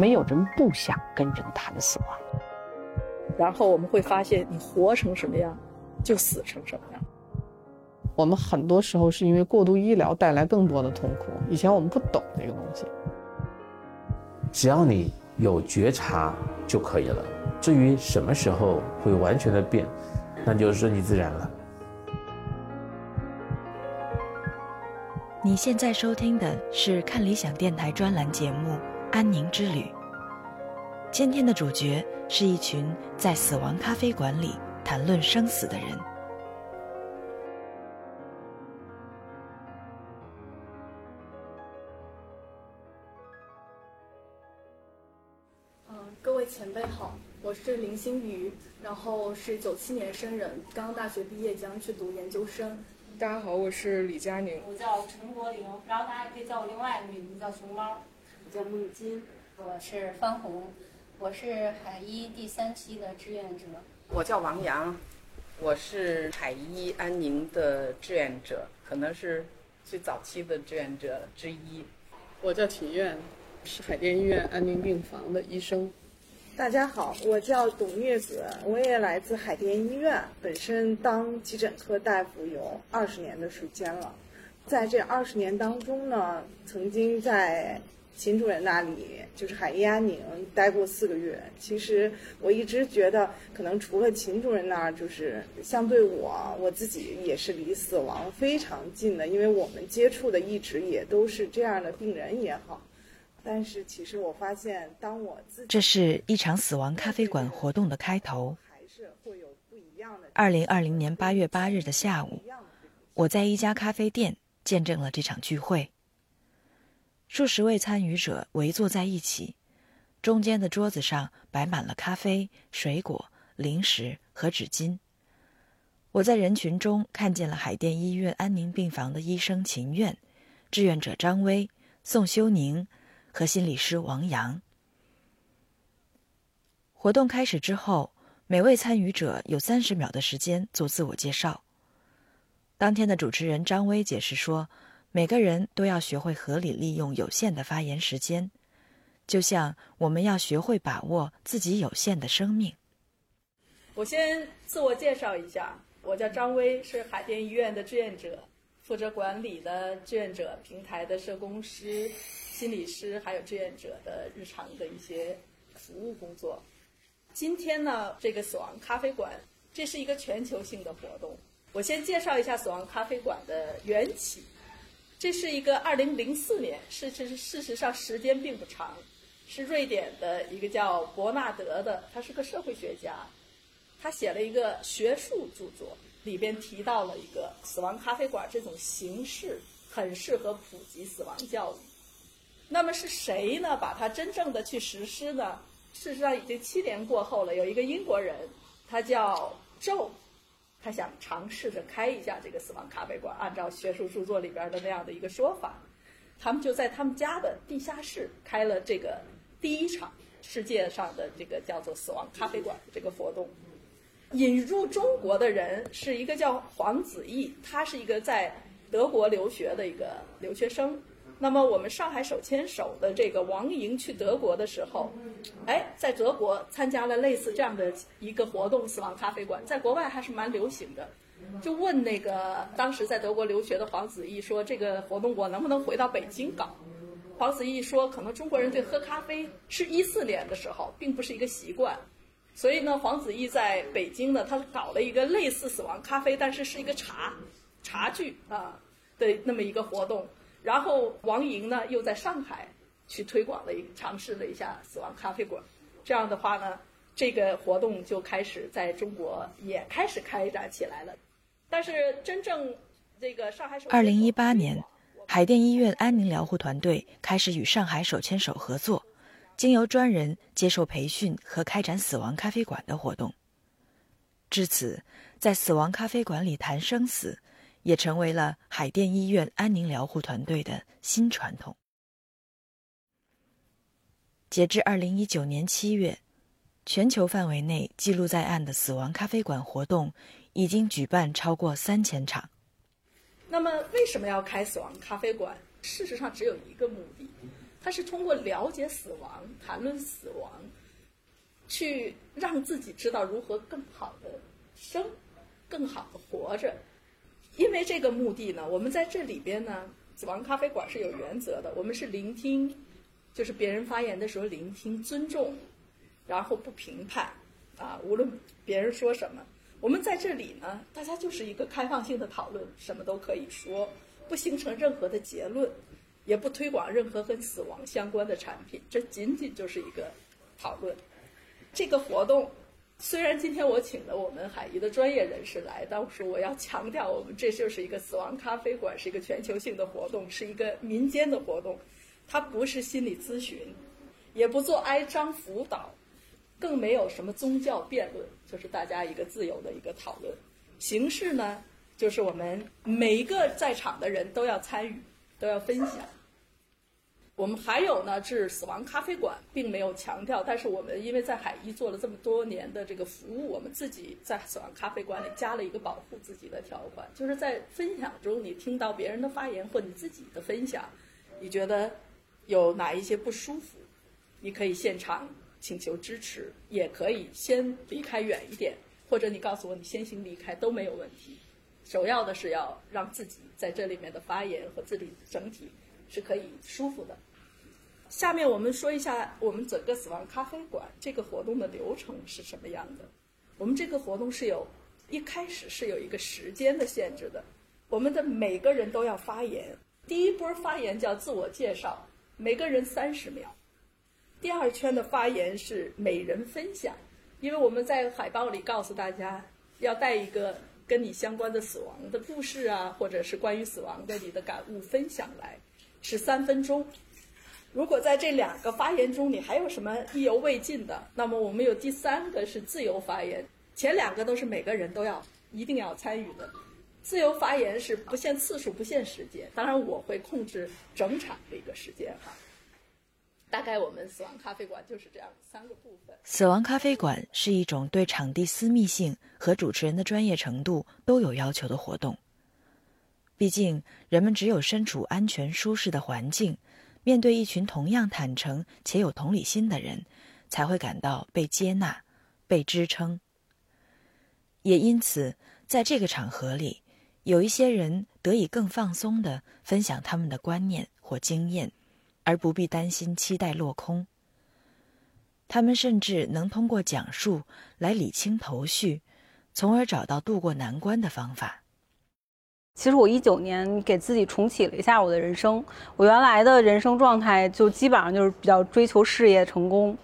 没有人不想跟人谈死亡。然后我们会发现，你活成什么样，就死成什么样。我们很多时候是因为过度医疗带来更多的痛苦。以前我们不懂这个东西。只要你有觉察就可以了。至于什么时候会完全的变，那就顺其自然了。你现在收听的是看理想电台专栏节目《安宁之旅》。今天的主角是一群在死亡咖啡馆里谈论生死的人。嗯，各位前辈好，我是林心雨，然后是九七年生人，刚刚大学毕业，将去读研究生。大家好，我是李佳宁。我叫陈柏玲，然后大家可以叫我另外一个名字叫熊猫。我叫孟金，我是方红，我是海医第三期的志愿者。我叫王阳，我是海医安宁的志愿者，可能是最早期的志愿者之一。我叫秦苑，是海淀医院安宁病房的医生。大家好，我叫董月子，我也来自海淀医院，本身当急诊科大夫有二十年的时间了。在这二十年当中呢，曾经在秦主任那里，就是海医安宁待过四个月。其实我一直觉得，可能除了秦主任那儿，就是相对我我自己也是离死亡非常近的，因为我们接触的一直也都是这样的病人也好。但是其实我发现，当我自己这是一场死亡咖啡馆活动的开头。二零二零年八月八日的下午，我在一家咖啡店见证了这场聚会。数十位参与者围坐在一起，中间的桌子上摆满了咖啡、水果、零食和纸巾。我在人群中看见了海淀医院安宁病房的医生秦苑、志愿者张威、宋修宁。和心理师王阳。活动开始之后，每位参与者有三十秒的时间做自我介绍。当天的主持人张威解释说，每个人都要学会合理利用有限的发言时间，就像我们要学会把握自己有限的生命。我先自我介绍一下，我叫张威，是海淀医院的志愿者，负责管理的志愿者平台的社工师。心理师还有志愿者的日常的一些服务工作。今天呢，这个死亡咖啡馆，这是一个全球性的活动。我先介绍一下死亡咖啡馆的缘起。这是一个2004年，事实事实上时间并不长，是瑞典的一个叫伯纳德的，他是个社会学家，他写了一个学术著作，里边提到了一个死亡咖啡馆这种形式很适合普及死亡教育。那么是谁呢？把它真正的去实施呢？事实上，已经七年过后了。有一个英国人，他叫周，他想尝试着开一下这个死亡咖啡馆。按照学术著作里边的那样的一个说法，他们就在他们家的地下室开了这个第一场世界上的这个叫做死亡咖啡馆这个活动。引入中国的人是一个叫黄子毅，他是一个在德国留学的一个留学生。那么我们上海手牵手的这个王莹去德国的时候，哎，在德国参加了类似这样的一个活动——死亡咖啡馆，在国外还是蛮流行的。就问那个当时在德国留学的黄子毅说：“这个活动我能不能回到北京搞？”黄子毅说：“可能中国人对喝咖啡是一四年的时候，并不是一个习惯，所以呢，黄子毅在北京呢，他搞了一个类似死亡咖啡，但是是一个茶茶具啊的那么一个活动。”然后王莹呢，又在上海去推广了一尝试了一下死亡咖啡馆，这样的话呢，这个活动就开始在中国也开始开展起来了。但是真正这个上海手二零一八年，海淀医院安宁疗护团队开始与上海手牵手合作，经由专人接受培训和开展死亡咖啡馆的活动。至此，在死亡咖啡馆里谈生死。也成为了海淀医院安宁疗护团队的新传统。截至二零一九年七月，全球范围内记录在案的死亡咖啡馆活动已经举办超过三千场。那么，为什么要开死亡咖啡馆？事实上，只有一个目的，它是通过了解死亡、谈论死亡，去让自己知道如何更好的生，更好的活着。因为这个目的呢，我们在这里边呢，死亡咖啡馆是有原则的，我们是聆听，就是别人发言的时候聆听、尊重，然后不评判，啊，无论别人说什么，我们在这里呢，大家就是一个开放性的讨论，什么都可以说，不形成任何的结论。也不推广任何跟死亡相关的产品，这仅仅就是一个讨论。这个活动虽然今天我请了我们海医的专业人士来，但是我要强调，我们这就是一个死亡咖啡馆，是一个全球性的活动，是一个民间的活动，它不是心理咨询，也不做哀伤辅导，更没有什么宗教辩论，就是大家一个自由的一个讨论。形式呢，就是我们每一个在场的人都要参与。都要分享。我们还有呢，是死亡咖啡馆，并没有强调。但是我们因为在海医做了这么多年的这个服务，我们自己在死亡咖啡馆里加了一个保护自己的条款，就是在分享中，你听到别人的发言或你自己的分享，你觉得有哪一些不舒服，你可以现场请求支持，也可以先离开远一点，或者你告诉我你先行离开都没有问题。首要的是要让自己在这里面的发言和自己整体是可以舒服的。下面我们说一下我们整个死亡咖啡馆这个活动的流程是什么样的。我们这个活动是有一开始是有一个时间的限制的，我们的每个人都要发言。第一波发言叫自我介绍，每个人三十秒。第二圈的发言是每人分享，因为我们在海报里告诉大家要带一个。跟你相关的死亡的故事啊，或者是关于死亡的你的感悟分享来，是三分钟。如果在这两个发言中你还有什么意犹未尽的，那么我们有第三个是自由发言。前两个都是每个人都要一定要参与的，自由发言是不限次数、不限时间。当然我会控制整场的一个时间哈。大概我们死亡咖啡馆就是这样三个部分。死亡咖啡馆是一种对场地私密性和主持人的专业程度都有要求的活动。毕竟，人们只有身处安全舒适的环境，面对一群同样坦诚且有同理心的人，才会感到被接纳、被支撑。也因此，在这个场合里，有一些人得以更放松地分享他们的观念或经验。而不必担心期待落空。他们甚至能通过讲述来理清头绪，从而找到渡过难关的方法。其实我一九年给自己重启了一下我的人生，我原来的人生状态就基本上就是比较追求事业成功。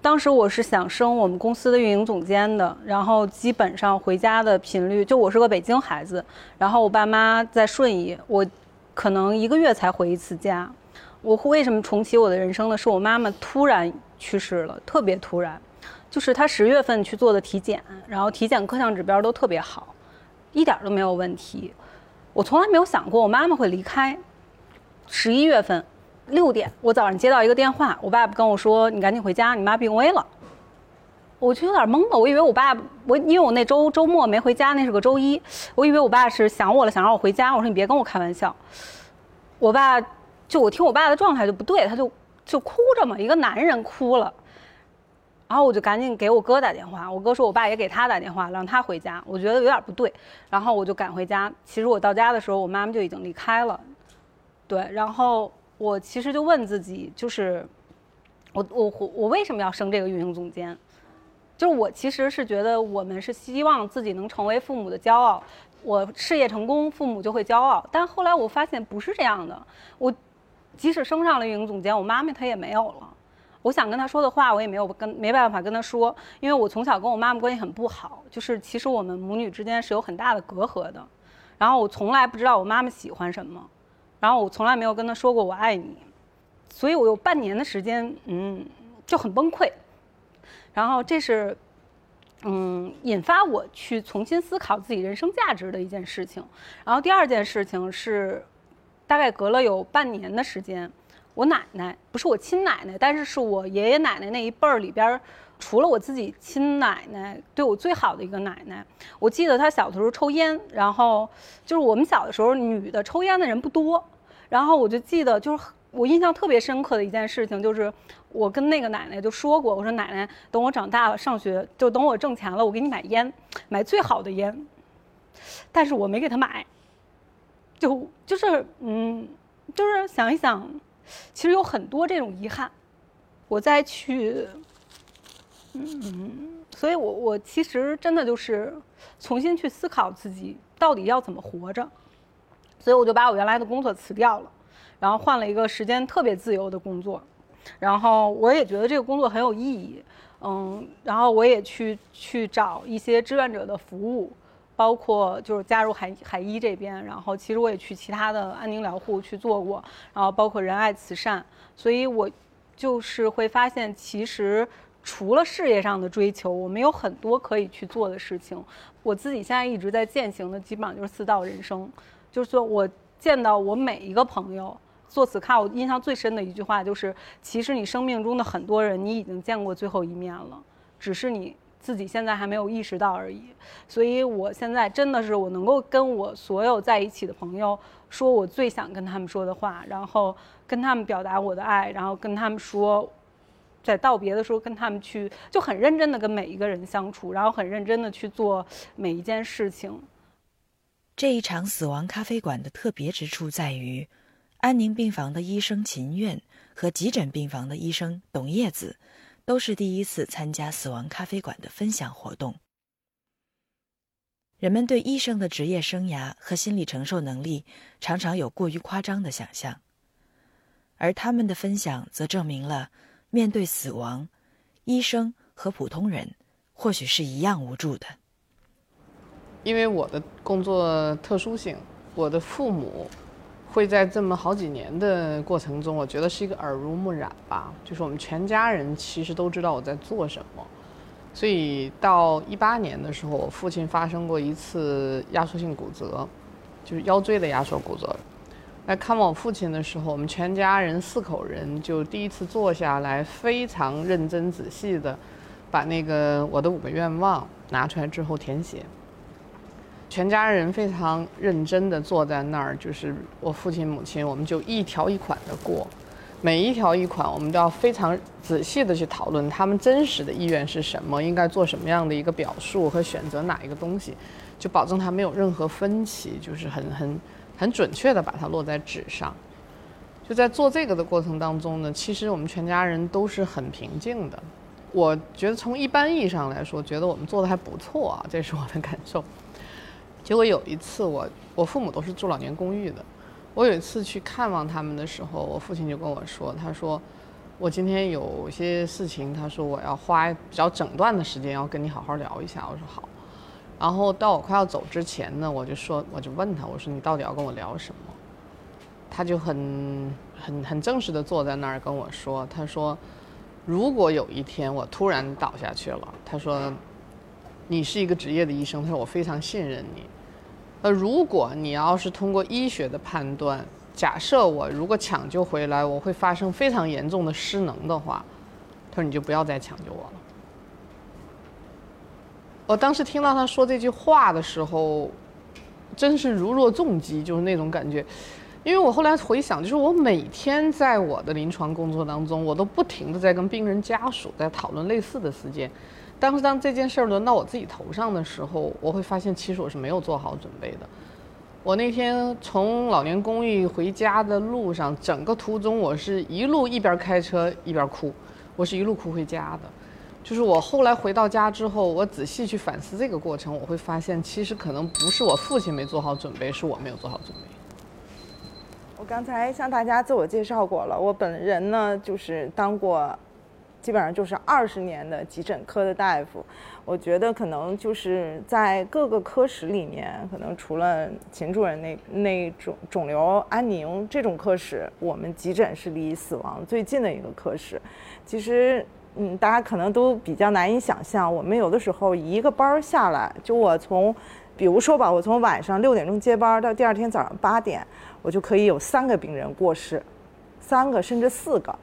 当时我是想升我们公司的运营总监的，然后基本上回家的频率，就我是个北京孩子，然后我爸妈在顺义，我可能一个月才回一次家。我为什么重启我的人生呢？是我妈妈突然去世了，特别突然。就是她十月份去做的体检，然后体检各项指标都特别好，一点都没有问题。我从来没有想过我妈妈会离开。十一月份六点，我早上接到一个电话，我爸爸跟我说：“你赶紧回家，你妈病危了。”我就有点懵了，我以为我爸，我因为我那周周末没回家，那是个周一，我以为我爸是想我了，想让我回家。我说：“你别跟我开玩笑。”我爸。就我听我爸的状态就不对，他就就哭着嘛，一个男人哭了，然后我就赶紧给我哥打电话，我哥说我爸也给他打电话，让他回家，我觉得有点不对，然后我就赶回家。其实我到家的时候，我妈妈就已经离开了，对，然后我其实就问自己，就是我我我为什么要升这个运营总监？就是我其实是觉得我们是希望自己能成为父母的骄傲，我事业成功，父母就会骄傲，但后来我发现不是这样的，我。即使升上了运营总监，我妈妈她也没有了。我想跟她说的话，我也没有跟没办法跟她说，因为我从小跟我妈妈关系很不好，就是其实我们母女之间是有很大的隔阂的。然后我从来不知道我妈妈喜欢什么，然后我从来没有跟她说过我爱你，所以我有半年的时间，嗯，就很崩溃。然后这是，嗯，引发我去重新思考自己人生价值的一件事情。然后第二件事情是。大概隔了有半年的时间，我奶奶不是我亲奶奶，但是是我爷爷奶奶那一辈儿里边，除了我自己亲奶奶对我最好的一个奶奶。我记得她小的时候抽烟，然后就是我们小的时候女的抽烟的人不多，然后我就记得就是我印象特别深刻的一件事情就是，我跟那个奶奶就说过，我说奶奶，等我长大了上学，就等我挣钱了，我给你买烟，买最好的烟。但是我没给她买，就就是嗯，就是想一想，其实有很多这种遗憾。我再去，嗯，所以我我其实真的就是重新去思考自己到底要怎么活着，所以我就把我原来的工作辞掉了。然后换了一个时间特别自由的工作，然后我也觉得这个工作很有意义，嗯，然后我也去去找一些志愿者的服务，包括就是加入海海医这边，然后其实我也去其他的安宁疗护去做过，然后包括仁爱慈善，所以我就是会发现，其实除了事业上的追求，我们有很多可以去做的事情。我自己现在一直在践行的，基本上就是四道人生，就是说我见到我每一个朋友。做此卡，我印象最深的一句话就是：其实你生命中的很多人，你已经见过最后一面了，只是你自己现在还没有意识到而已。所以我现在真的是，我能够跟我所有在一起的朋友说我最想跟他们说的话，然后跟他们表达我的爱，然后跟他们说，在道别的时候跟他们去，就很认真的跟每一个人相处，然后很认真的去做每一件事情。这一场死亡咖啡馆的特别之处在于。安宁病房的医生秦苑和急诊病房的医生董叶子，都是第一次参加死亡咖啡馆的分享活动。人们对医生的职业生涯和心理承受能力常常有过于夸张的想象，而他们的分享则证明了，面对死亡，医生和普通人或许是一样无助的。因为我的工作特殊性，我的父母。会在这么好几年的过程中，我觉得是一个耳濡目染吧。就是我们全家人其实都知道我在做什么，所以到一八年的时候，我父亲发生过一次压缩性骨折，就是腰椎的压缩骨折。来看望我父亲的时候，我们全家人四口人就第一次坐下来，非常认真仔细的把那个我的五个愿望拿出来之后填写。全家人非常认真地坐在那儿，就是我父亲、母亲，我们就一条一款的过，每一条一款，我们都要非常仔细地去讨论他们真实的意愿是什么，应该做什么样的一个表述和选择哪一个东西，就保证他没有任何分歧，就是很很很准确地把它落在纸上。就在做这个的过程当中呢，其实我们全家人都是很平静的。我觉得从一般意义上来说，觉得我们做的还不错啊，这是我的感受。结果有一次，我我父母都是住老年公寓的。我有一次去看望他们的时候，我父亲就跟我说：“他说，我今天有些事情，他说我要花比较整段的时间要跟你好好聊一下。”我说好。然后到我快要走之前呢，我就说，我就问他，我说你到底要跟我聊什么？他就很很很正式的坐在那儿跟我说：“他说，如果有一天我突然倒下去了，他说，你是一个职业的医生，他说我非常信任你。”呃，如果你要是通过医学的判断，假设我如果抢救回来，我会发生非常严重的失能的话，他说你就不要再抢救我了。我当时听到他说这句话的时候，真是如若重击，就是那种感觉。因为我后来回想，就是我每天在我的临床工作当中，我都不停的在跟病人家属在讨论类似的事件。当时当这件事儿轮到我自己头上的时候，我会发现其实我是没有做好准备的。我那天从老年公寓回家的路上，整个途中我是一路一边开车一边哭，我是一路哭回家的。就是我后来回到家之后，我仔细去反思这个过程，我会发现其实可能不是我父亲没做好准备，是我没有做好准备。我刚才向大家自我介绍过了，我本人呢就是当过。基本上就是二十年的急诊科的大夫，我觉得可能就是在各个科室里面，可能除了秦主任那那种肿瘤安宁这种科室，我们急诊是离死亡最近的一个科室。其实，嗯，大家可能都比较难以想象，我们有的时候一个班儿下来，就我从，比如说吧，我从晚上六点钟接班到第二天早上八点，我就可以有三个病人过世，三个甚至四个。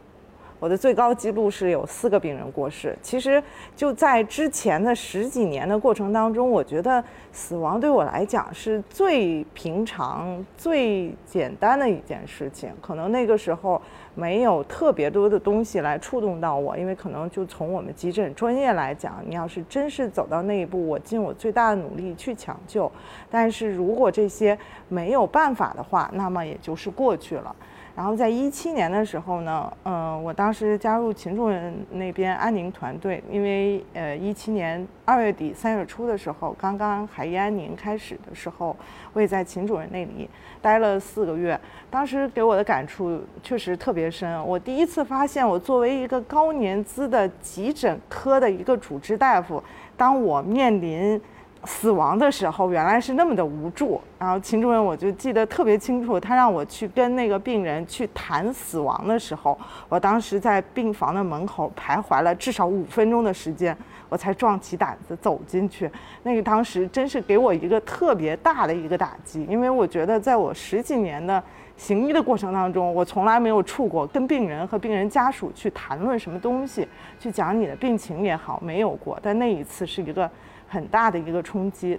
我的最高记录是有四个病人过世。其实就在之前的十几年的过程当中，我觉得死亡对我来讲是最平常、最简单的一件事情。可能那个时候没有特别多的东西来触动到我，因为可能就从我们急诊专业来讲，你要是真是走到那一步，我尽我最大的努力去抢救。但是如果这些没有办法的话，那么也就是过去了。然后在一七年的时候呢，嗯，我当时加入秦主任那边安宁团队，因为呃一七年二月底三月初的时候，刚刚海医安宁开始的时候，我也在秦主任那里待了四个月。当时给我的感触确实特别深，我第一次发现，我作为一个高年资的急诊科的一个主治大夫，当我面临。死亡的时候，原来是那么的无助。然后秦主任我就记得特别清楚，他让我去跟那个病人去谈死亡的时候，我当时在病房的门口徘徊了至少五分钟的时间，我才壮起胆子走进去。那个当时真是给我一个特别大的一个打击，因为我觉得在我十几年的行医的过程当中，我从来没有触过跟病人和病人家属去谈论什么东西，去讲你的病情也好，没有过。但那一次是一个。很大的一个冲击。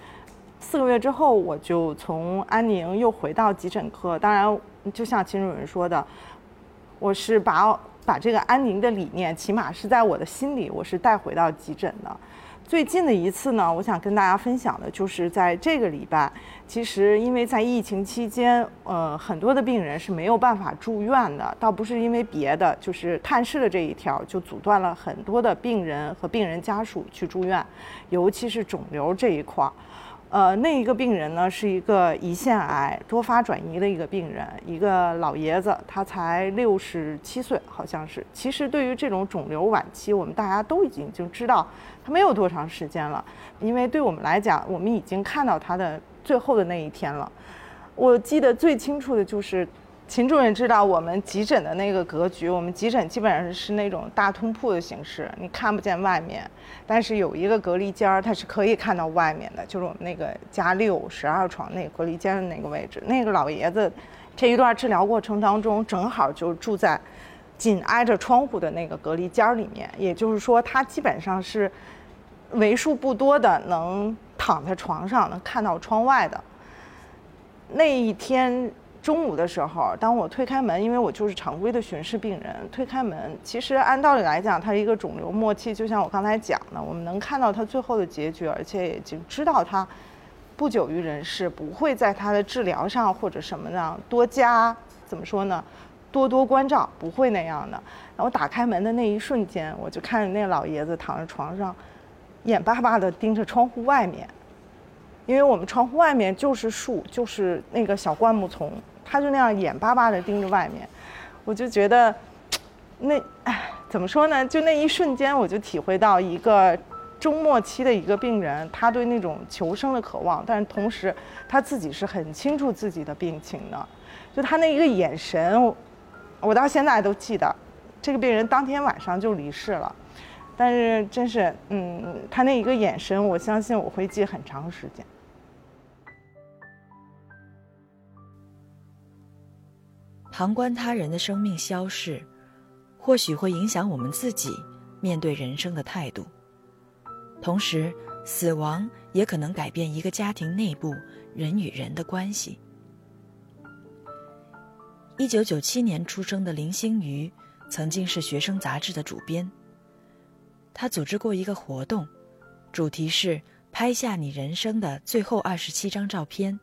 四个月之后，我就从安宁又回到急诊科。当然，就像秦主任说的，我是把把这个安宁的理念，起码是在我的心里，我是带回到急诊的。最近的一次呢，我想跟大家分享的就是在这个礼拜。其实，因为在疫情期间，呃，很多的病人是没有办法住院的，倒不是因为别的，就是探视的这一条就阻断了很多的病人和病人家属去住院，尤其是肿瘤这一块儿。呃，那一个病人呢，是一个胰腺癌多发转移的一个病人，一个老爷子，他才六十七岁，好像是。其实对于这种肿瘤晚期，我们大家都已经就知道他没有多长时间了，因为对我们来讲，我们已经看到他的最后的那一天了。我记得最清楚的就是。秦主任知道我们急诊的那个格局，我们急诊基本上是那种大通铺的形式，你看不见外面，但是有一个隔离间儿，它是可以看到外面的，就是我们那个加六十二床那个隔离间的那个位置。那个老爷子这一段治疗过程当中，正好就住在紧挨着窗户的那个隔离间儿里面，也就是说，他基本上是为数不多的能躺在床上能看到窗外的。那一天。中午的时候，当我推开门，因为我就是常规的巡视病人，推开门，其实按道理来讲，它是一个肿瘤末期，就像我刚才讲的，我们能看到它最后的结局，而且已经知道它不久于人世，不会在它的治疗上或者什么呢多加怎么说呢，多多关照，不会那样的。然后打开门的那一瞬间，我就看着那老爷子躺在床上，眼巴巴地盯着窗户外面，因为我们窗户外面就是树，就是那个小灌木丛。他就那样眼巴巴地盯着外面，我就觉得，那唉，怎么说呢？就那一瞬间，我就体会到一个中末期的一个病人，他对那种求生的渴望，但是同时他自己是很清楚自己的病情的。就他那一个眼神，我到现在都记得。这个病人当天晚上就离世了，但是真是，嗯，他那一个眼神，我相信我会记很长时间。旁观他人的生命消逝，或许会影响我们自己面对人生的态度。同时，死亡也可能改变一个家庭内部人与人的关系。一九九七年出生的林星瑜，曾经是学生杂志的主编。他组织过一个活动，主题是拍下你人生的最后二十七张照片。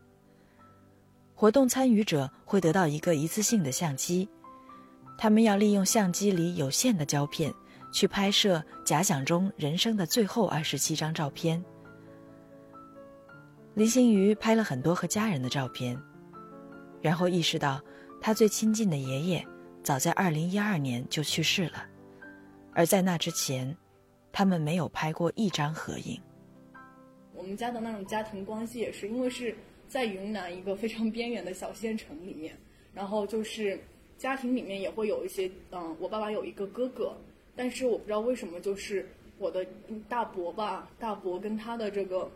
活动参与者会得到一个一次性的相机，他们要利用相机里有限的胶片去拍摄假想中人生的最后二十七张照片。林心瑜拍了很多和家人的照片，然后意识到他最亲近的爷爷早在二零一二年就去世了，而在那之前，他们没有拍过一张合影。我们家的那种家庭关系也是因为是。在云南一个非常边缘的小县城里面，然后就是家庭里面也会有一些，嗯，我爸爸有一个哥哥，但是我不知道为什么，就是我的大伯吧，大伯跟他的这个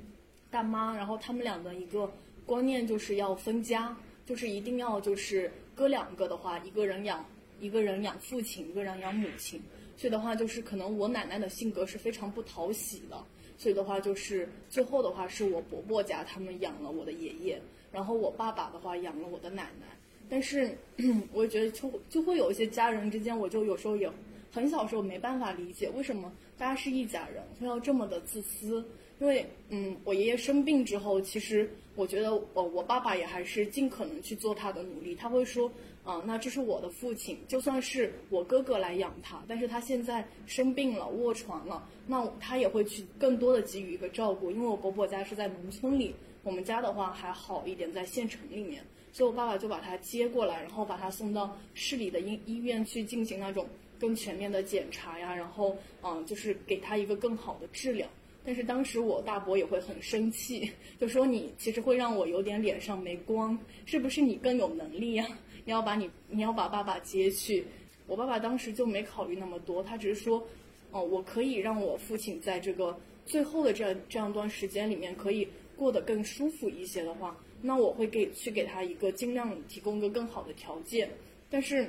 大妈，然后他们俩的一个观念就是要分家，就是一定要就是哥两个的话，一个人养一个人养父亲，一个人养母亲。所以的话，就是可能我奶奶的性格是非常不讨喜的。所以的话，就是最后的话，是我伯伯家他们养了我的爷爷，然后我爸爸的话养了我的奶奶。但是，我觉得就就会有一些家人之间，我就有时候也很小时候没办法理解，为什么大家是一家人，非要这么的自私。因为，嗯，我爷爷生病之后，其实我觉得我我爸爸也还是尽可能去做他的努力。他会说，啊，那这是我的父亲，就算是我哥哥来养他，但是他现在生病了，卧床了，那他也会去更多的给予一个照顾。因为我伯伯家是在农村里，我们家的话还好一点，在县城里面，所以我爸爸就把他接过来，然后把他送到市里的医医院去进行那种更全面的检查呀，然后，嗯，就是给他一个更好的治疗。但是当时我大伯也会很生气，就说你其实会让我有点脸上没光，是不是你更有能力呀？你要把你你要把爸爸接去。我爸爸当时就没考虑那么多，他只是说，哦，我可以让我父亲在这个最后的这这样段时间里面可以过得更舒服一些的话，那我会给去给他一个尽量提供一个更好的条件。但是。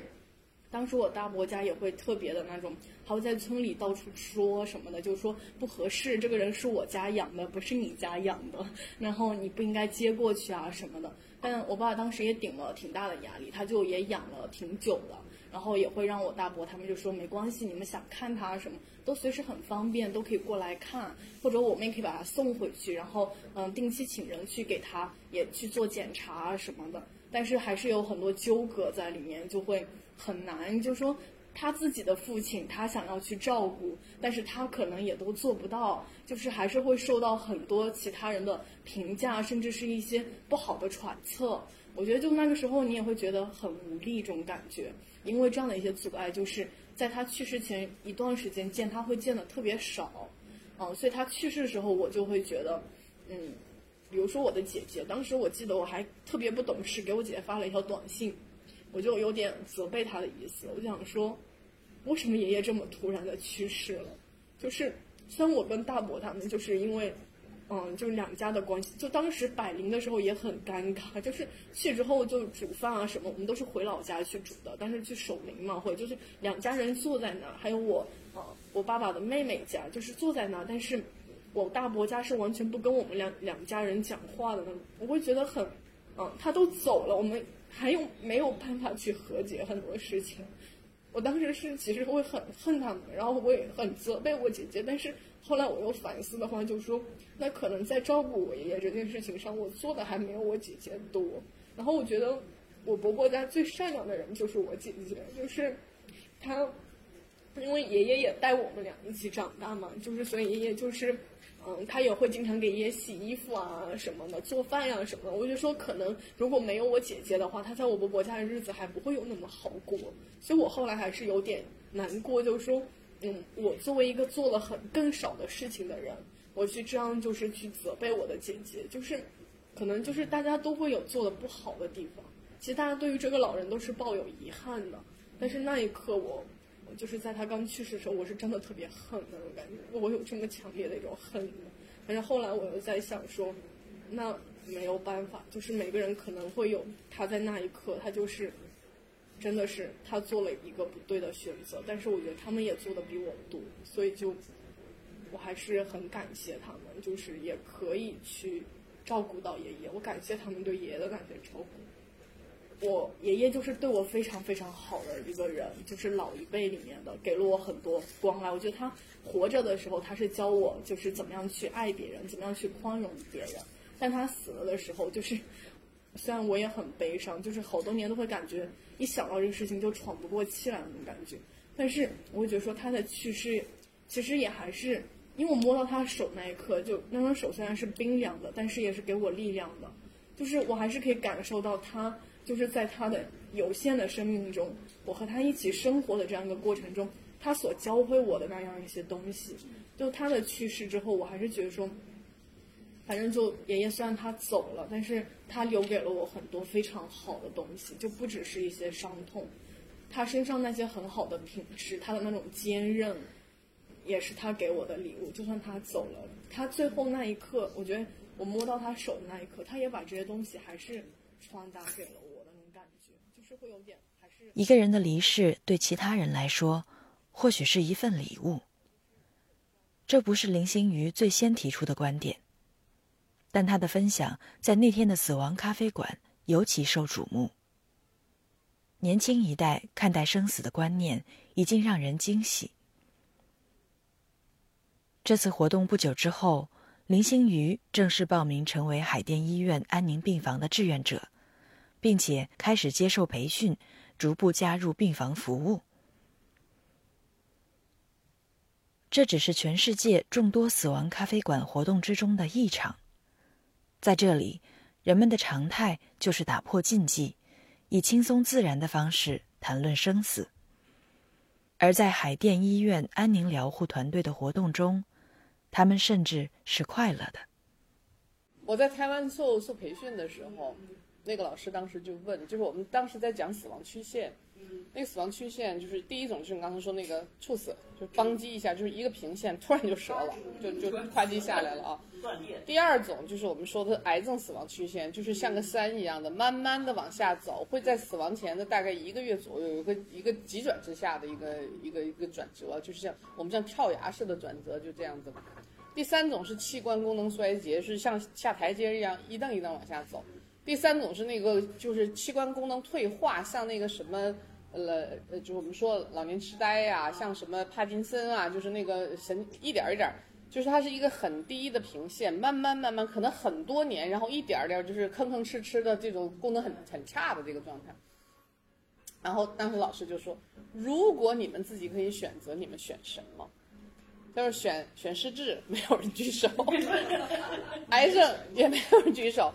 当时我大伯家也会特别的那种，还会在村里到处说什么的，就说不合适，这个人是我家养的，不是你家养的，然后你不应该接过去啊什么的。但我爸当时也顶了挺大的压力，他就也养了挺久的，然后也会让我大伯他们就说没关系，你们想看他什么都随时很方便，都可以过来看，或者我们也可以把他送回去，然后嗯定期请人去给他也去做检查什么的。但是还是有很多纠葛在里面，就会。很难，就说他自己的父亲，他想要去照顾，但是他可能也都做不到，就是还是会受到很多其他人的评价，甚至是一些不好的揣测。我觉得就那个时候，你也会觉得很无力这种感觉，因为这样的一些阻碍，就是在他去世前一段时间见他会见的特别少，嗯，所以他去世的时候，我就会觉得，嗯，比如说我的姐姐，当时我记得我还特别不懂事，给我姐姐发了一条短信。我就有点责备他的意思，我就想说，为什么爷爷这么突然的去世了？就是虽然我跟大伯他们就是因为，嗯，就是两家的关系，就当时百灵的时候也很尴尬，就是去之后就煮饭啊什么，我们都是回老家去煮的，但是去守灵嘛，或者就是两家人坐在那儿，还有我，呃，我爸爸的妹妹家就是坐在那儿，但是我大伯家是完全不跟我们两两家人讲话的那种，我会觉得很，嗯，他都走了，我们。还有没有办法去和解很多事情？我当时是其实会很恨他们，然后我也很责备我姐姐。但是后来我又反思的话，就说那可能在照顾我爷爷这件事情上，我做的还没有我姐姐多。然后我觉得我伯伯家最善良的人就是我姐姐，就是他，因为爷爷也带我们俩一起长大嘛，就是所以爷爷就是。嗯，他也会经常给爷爷洗衣服啊什么的，做饭呀什么的。我就说，可能如果没有我姐姐的话，他在我伯伯家的日子还不会有那么好过。所以我后来还是有点难过，就是说，嗯，我作为一个做了很更少的事情的人，我去这样就是去责备我的姐姐，就是，可能就是大家都会有做的不好的地方。其实大家对于这个老人都是抱有遗憾的，但是那一刻我。就是在他刚去世的时候，我是真的特别恨那种感觉，我有这么强烈的一种恨。但是后来我又在想说，那没有办法，就是每个人可能会有他在那一刻，他就是真的是他做了一个不对的选择。但是我觉得他们也做的比我多，所以就我还是很感谢他们，就是也可以去照顾到爷爷。我感谢他们对爷爷的感觉照顾。我爷爷就是对我非常非常好的一个人，就是老一辈里面的，给了我很多关爱。我觉得他活着的时候，他是教我就是怎么样去爱别人，怎么样去宽容别人。但他死了的时候，就是虽然我也很悲伤，就是好多年都会感觉一想到这个事情就喘不过气来那种感觉。但是我会觉得说他的去世，其实也还是因为我摸到他手那一刻，就那双手虽然是冰凉的，但是也是给我力量的，就是我还是可以感受到他。就是在他的有限的生命中，我和他一起生活的这样一个过程中，他所教会我的那样一些东西，就他的去世之后，我还是觉得说，反正就爷爷虽然他走了，但是他留给了我很多非常好的东西，就不只是一些伤痛，他身上那些很好的品质，他的那种坚韧，也是他给我的礼物。就算他走了，他最后那一刻，我觉得我摸到他手的那一刻，他也把这些东西还是传达给了我。一个人的离世对其他人来说，或许是一份礼物。这不是林心如最先提出的观点，但他的分享在那天的死亡咖啡馆尤其受瞩目。年轻一代看待生死的观念已经让人惊喜。这次活动不久之后，林心如正式报名成为海淀医院安宁病房的志愿者，并且开始接受培训，逐步加入病房服务。这只是全世界众多死亡咖啡馆活动之中的一场，在这里，人们的常态就是打破禁忌，以轻松自然的方式谈论生死。而在海淀医院安宁疗护团队的活动中，他们甚至是快乐的。我在台湾受受培训的时候，那个老师当时就问，就是我们当时在讲死亡曲线。那个死亡曲线就是第一种，就是你刚才说那个猝死，就邦击一下，就是一个平线突然就折了，就就垮叽下来了啊。第二种就是我们说的癌症死亡曲线，就是像个山一样的，慢慢的往下走，会在死亡前的大概一个月左右有一个一个急转直下的一个一个一个转折，就是像我们像跳崖式的转折，就这样子。第三种是器官功能衰竭，是像下台阶一样一蹬一蹬往下走。第三种是那个就是器官功能退化，像那个什么。呃呃，就我们说老年痴呆呀，像什么帕金森啊，就是那个神一点一点，就是它是一个很低的平线，慢慢慢慢，可能很多年，然后一点点就是吭吭哧哧的这种功能很很差的这个状态。然后当时老师就说，如果你们自己可以选择，你们选什么？就是选选失智，没有人举手；癌症也没有人举手；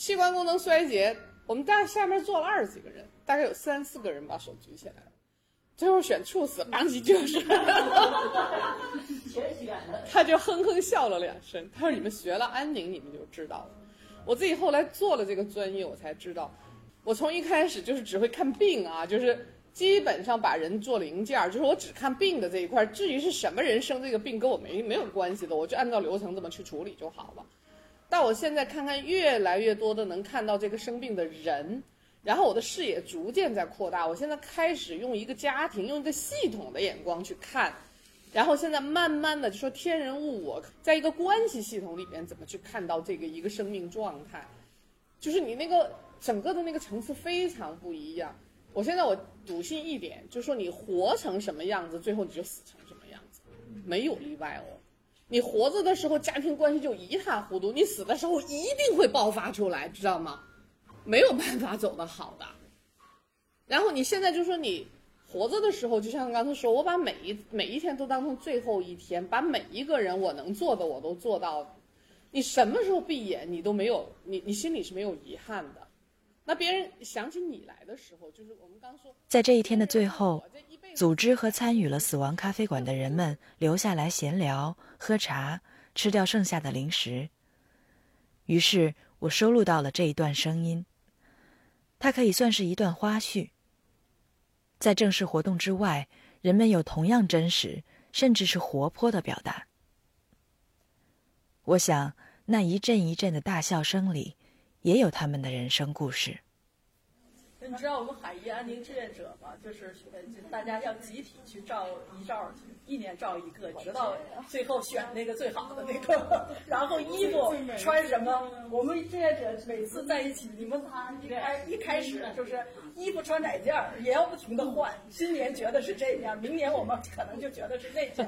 器官功能衰竭，我们大下面坐了二十几个人。大概有三四个人把手举起来了，最后选猝死，当即就是，他就哼哼笑了两声。他说：“你们学了安宁，你们就知道了。我自己后来做了这个专业，我才知道，我从一开始就是只会看病啊，就是基本上把人做零件，就是我只看病的这一块。至于是什么人生这个病，跟我没没有关系的，我就按照流程这么去处理就好了。但我现在看看越来越多的能看到这个生病的人。”然后我的视野逐渐在扩大，我现在开始用一个家庭、用一个系统的眼光去看，然后现在慢慢的就说天人物我，在一个关系系统里面怎么去看到这个一个生命状态，就是你那个整个的那个层次非常不一样。我现在我笃信一点，就是说你活成什么样子，最后你就死成什么样子，没有例外哦。你活着的时候家庭关系就一塌糊涂，你死的时候一定会爆发出来，知道吗？没有办法走得好的，然后你现在就说你活着的时候，就像刚才说，我把每一每一天都当成最后一天，把每一个人我能做的我都做到。你什么时候闭眼，你都没有，你你心里是没有遗憾的。那别人想起你来的时候，就是我们刚说，在这一天的最后，组织和参与了死亡咖啡馆的人们留下来闲聊、喝茶、吃掉剩下的零食。于是我收录到了这一段声音。它可以算是一段花絮。在正式活动之外，人们有同样真实，甚至是活泼的表达。我想，那一阵一阵的大笑声里，也有他们的人生故事。你知道我们海怡安宁志愿者吗？就是大家要集体去照一照，一年照一个，直到最后选那个最好的那个。然后衣服穿什么？我们志愿者每次在一起，你们哎一开一开始就是衣服穿哪件儿，也要不停的换。今年觉得是这样，明年我们可能就觉得是那件。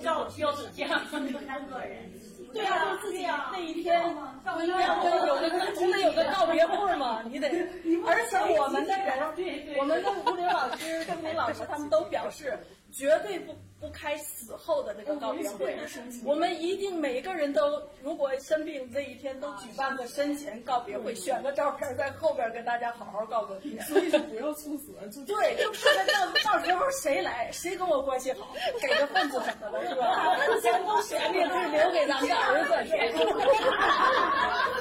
照标准这样，单个人。对啊，就自己那一天，不应该有个总得有个告别会嘛？你得，而且我们的人，我们的吴林老师、邓林老师他们都表示，绝对不。不开死后的那个告别会，我们一定每个人都，如果生病这一天都举办个生前告别会，选个照片在后边跟大家好好告个别。所以不要猝死，对，就看到到时候谁来，谁跟我关系好，给个份子什么的，是吧？钱都选定是留给咱们的儿子，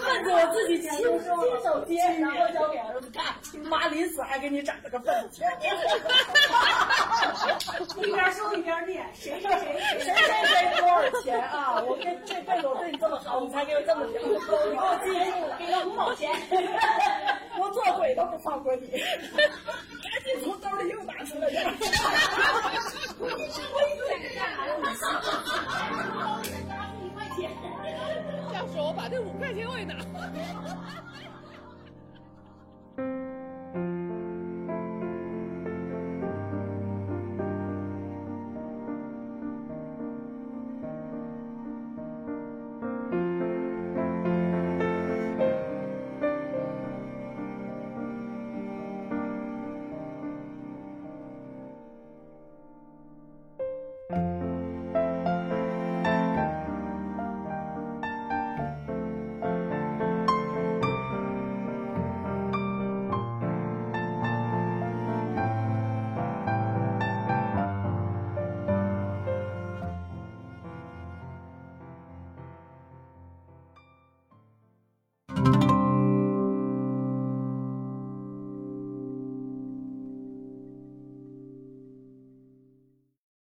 份子我自己亲亲手接，然后交给儿子看。妈临死还给你整了个份子，一边说一边念，谁谁谁谁谁谁多少钱啊？我这这辈子我对你这么好，你才给我这么点，你给我记住了，给我五毛钱，我做鬼都不放过你。赶紧从兜里又拿出来点。我一天干啥呀？我拿五块钱。要是我把这五块钱我也拿。